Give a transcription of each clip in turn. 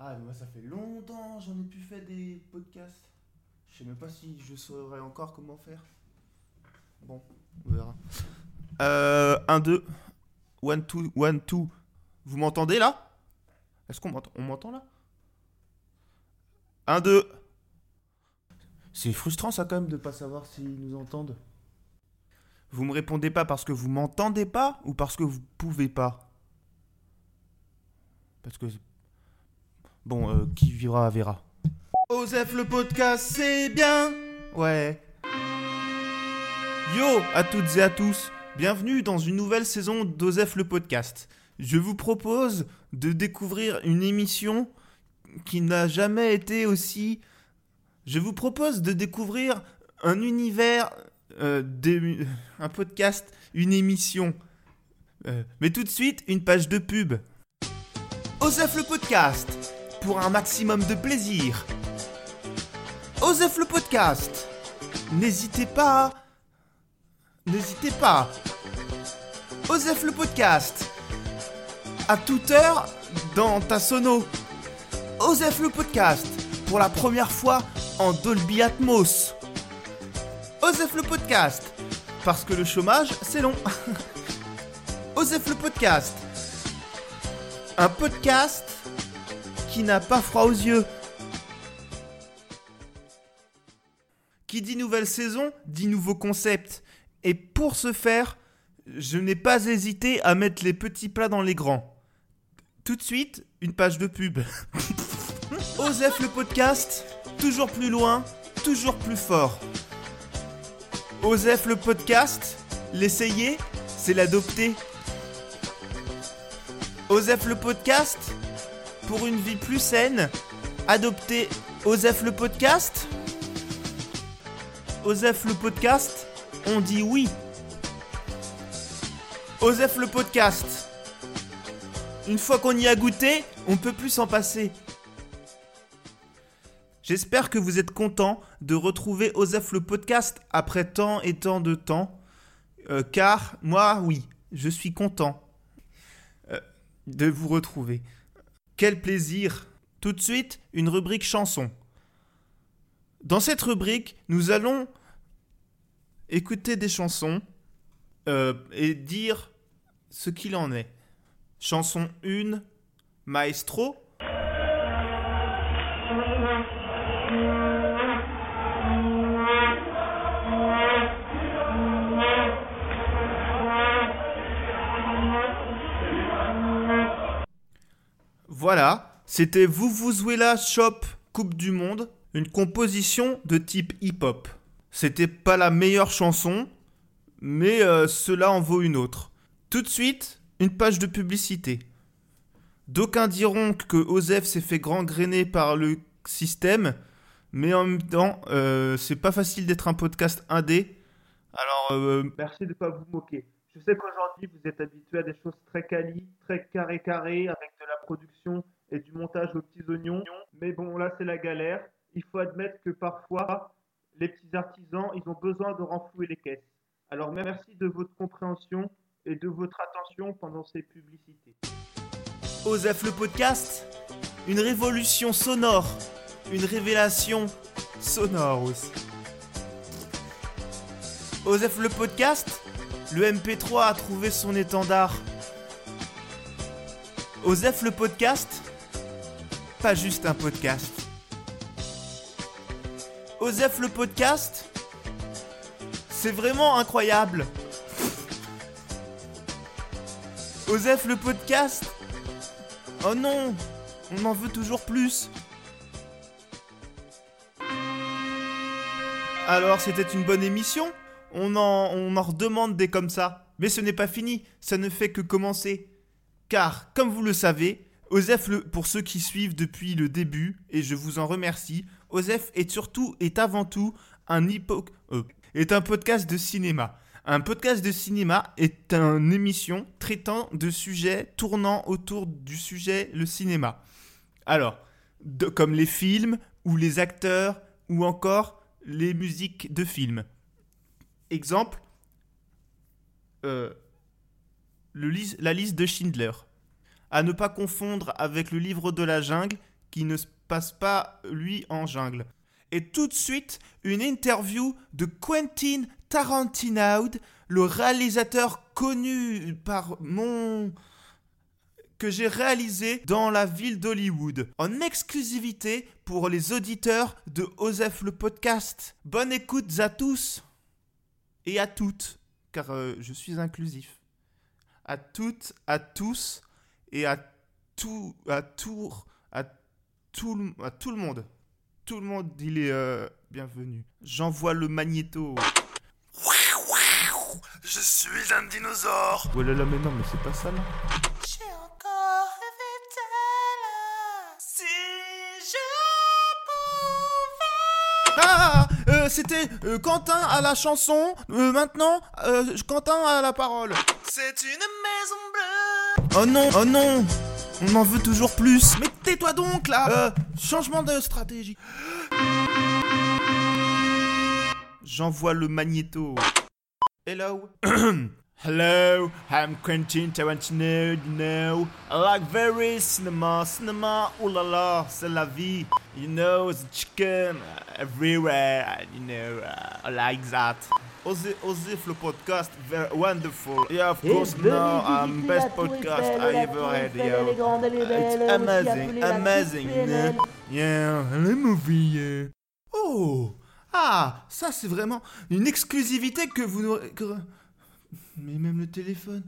Ah, moi ça fait longtemps, j'en ai plus fait des podcasts. Je sais même pas si je saurais encore comment faire. Bon, on verra. Euh, 1, 2, 1, 2, 1, 2. Vous m'entendez là? Est-ce qu'on m'entend On m'entend là? 1, 2. C'est frustrant ça quand même de pas savoir s'ils nous entendent. Vous me répondez pas parce que vous m'entendez pas ou parce que vous pouvez pas? Parce que. Bon, euh, qui vivra verra. Osef le podcast, c'est bien Ouais. Yo à toutes et à tous, bienvenue dans une nouvelle saison d'Osef le podcast. Je vous propose de découvrir une émission qui n'a jamais été aussi... Je vous propose de découvrir un univers, euh, un podcast, une émission. Euh, mais tout de suite, une page de pub. Osef le podcast, pour un maximum de plaisir. Osef le podcast, n'hésitez pas... N'hésitez pas. Osef le podcast, à toute heure dans ta sono. Osef le podcast, pour la première fois en Dolby Atmos. Osef le podcast, parce que le chômage, c'est long. Osef le podcast, un podcast qui n'a pas froid aux yeux. Qui dit nouvelle saison, dit nouveau concept. Et pour ce faire, je n'ai pas hésité à mettre les petits plats dans les grands. Tout de suite, une page de pub. Osef le podcast, toujours plus loin, toujours plus fort. Osef le podcast, l'essayer, c'est l'adopter. Osef le podcast, pour une vie plus saine, adopter Osef le podcast. Osef le podcast, on dit oui. Osef le podcast. Une fois qu'on y a goûté, on peut plus s'en passer. J'espère que vous êtes content de retrouver Osef le podcast après tant et tant de temps. Euh, car moi, oui, je suis content euh, de vous retrouver. Quel plaisir. Tout de suite, une rubrique chanson. Dans cette rubrique, nous allons écouter des chansons euh, et dire ce qu'il en est. Chanson 1, Maestro. C'était Vuvuzuela Shop Coupe du Monde, une composition de type hip-hop. C'était pas la meilleure chanson, mais euh, cela en vaut une autre. Tout de suite, une page de publicité. D'aucuns diront que Osef s'est fait gangréner par le système, mais en même temps, euh, c'est pas facile d'être un podcast indé. Alors, euh, Merci de ne pas vous moquer. Je sais qu'aujourd'hui, vous êtes habitué à des choses très quali, très carré carré, avec de la production et du montage aux petits oignons. Mais bon, là, c'est la galère. Il faut admettre que parfois, les petits artisans, ils ont besoin de renflouer les caisses. Alors, merci de votre compréhension et de votre attention pendant ces publicités. Osef le podcast, une révolution sonore, une révélation sonore aussi. Osef le podcast, le MP3 a trouvé son étendard. Osef le podcast, pas juste un podcast. Osef le podcast, c'est vraiment incroyable. Osef le podcast, Oh non On en veut toujours plus Alors, c'était une bonne émission on en, on en redemande des comme ça. Mais ce n'est pas fini, ça ne fait que commencer. Car, comme vous le savez, Osef, pour ceux qui suivent depuis le début, et je vous en remercie, Osef est surtout, est avant tout, euh, un podcast de cinéma. Un podcast de cinéma est une émission traitant de sujets tournant autour du sujet le cinéma. Alors, comme les films, ou les acteurs, ou encore les musiques de films. Exemple, euh, la liste de Schindler. À ne pas confondre avec le livre de la jungle, qui ne se passe pas, lui, en jungle. Et tout de suite, une interview de Quentin Tarantino, le réalisateur connu par mon que j'ai réalisé dans la ville d'Hollywood, en exclusivité pour les auditeurs de Osef le podcast. Bonne écoute à tous et à toutes, car euh, je suis inclusif. À toutes, à tous et à tout, à tout, à tout, le- à tout le monde. Tout le monde, il est euh, bienvenu. J'envoie le magnéto. Je suis un dinosaure. Oh là là, mais non, mais c'est pas ça là. J'ai encore rêvé d'elle. Si je pouvais. Ah euh, C'était euh, Quentin à la chanson. Euh, maintenant, euh, Quentin à la parole. C'est une maison bleue. Oh non, oh non On en veut toujours plus. Mais tais-toi donc là Euh, changement de stratégie. J'envoie le magnéto. Hello. Hello, I'm Quentin Tarantino, you know. I like very cinema, cinema, oh la c'est la vie. You know, the chicken everywhere, you know, uh, I like that. Ozif, le podcast, very wonderful. Yeah, of course, now I'm best podcast I ever had, yo. It's amazing, amazing, yeah. Yeah, le movie, yeah. Oh Ah, ça c'est vraiment une exclusivité que vous n'aurez... Mais même le téléphone...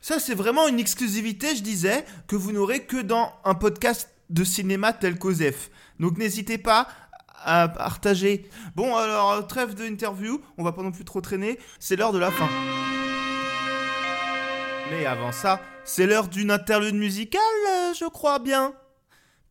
Ça c'est vraiment une exclusivité, je disais, que vous n'aurez que dans un podcast de cinéma tel qu'Osef. Donc n'hésitez pas à partager. Bon, alors, trêve d'interview, on va pas non plus trop traîner, c'est l'heure de la fin. Mais avant ça, c'est l'heure d'une interlude musicale, je crois bien.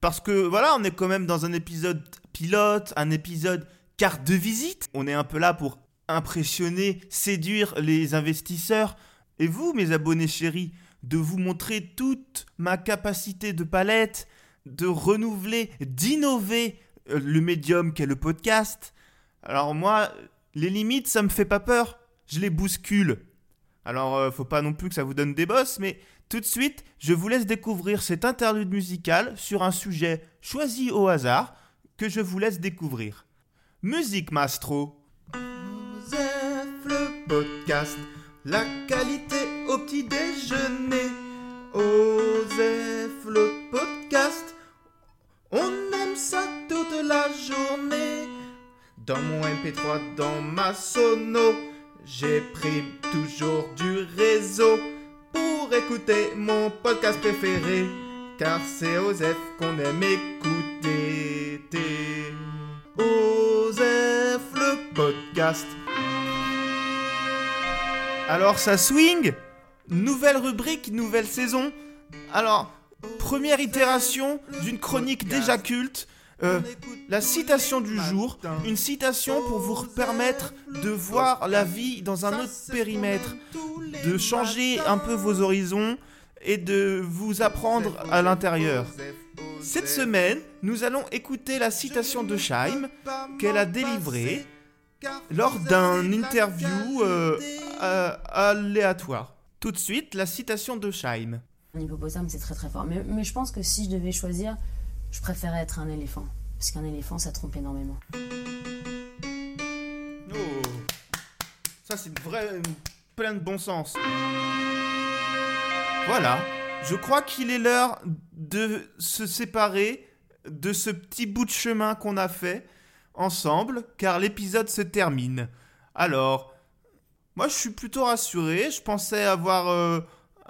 Parce que voilà, on est quand même dans un épisode pilote, un épisode carte de visite. On est un peu là pour impressionner, séduire les investisseurs. Et vous, mes abonnés chéris, de vous montrer toute ma capacité de palette, de renouveler, d'innover le médium qu'est le podcast. Alors moi, les limites, ça me fait pas peur. Je les bouscule. Alors, euh, faut pas non plus que ça vous donne des bosses, mais tout de suite, je vous laisse découvrir cet interlude musical sur un sujet choisi au hasard que je vous laisse découvrir. Musique Mastro. Osef le podcast, la qualité au petit déjeuner. Osef le podcast, on aime ça. Dans mon MP3, dans ma sono, j'ai pris toujours du réseau pour écouter mon podcast préféré. Car c'est Osef qu'on aime écouter. Osef le podcast. Alors ça swing Nouvelle rubrique, nouvelle saison. Alors, première itération d'une chronique déjà culte. Euh, la citation du jour, une citation pour vous permettre de voir la vie dans un autre périmètre, de changer un peu vos horizons et de vous apprendre à l'intérieur. Cette semaine, nous allons écouter la citation de Scheim qu'elle a délivrée lors d'un interview euh, euh, aléatoire. Tout de suite, la citation de Scheim. Un hippopotame, c'est très très fort. Mais, mais je pense que si je devais choisir, je préférais être un éléphant. Parce qu'un éléphant, ça trompe énormément. Oh. Ça, c'est une- plein de bon sens. Voilà. Je crois qu'il est l'heure de se séparer de ce petit bout de chemin qu'on a fait ensemble, car l'épisode se termine. Alors, moi, je suis plutôt rassuré. Je pensais avoir euh,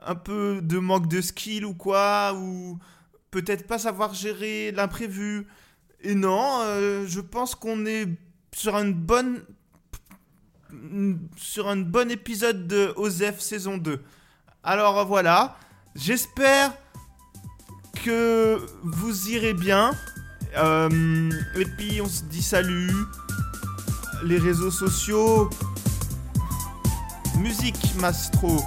un peu de manque de skill ou quoi, ou peut-être pas savoir gérer l'imprévu. Et non, euh, je pense qu'on est sur une bonne sur un bon épisode de OZEF saison 2. Alors voilà, j'espère que vous irez bien. Euh, et puis on se dit salut. Les réseaux sociaux. Musique Mastro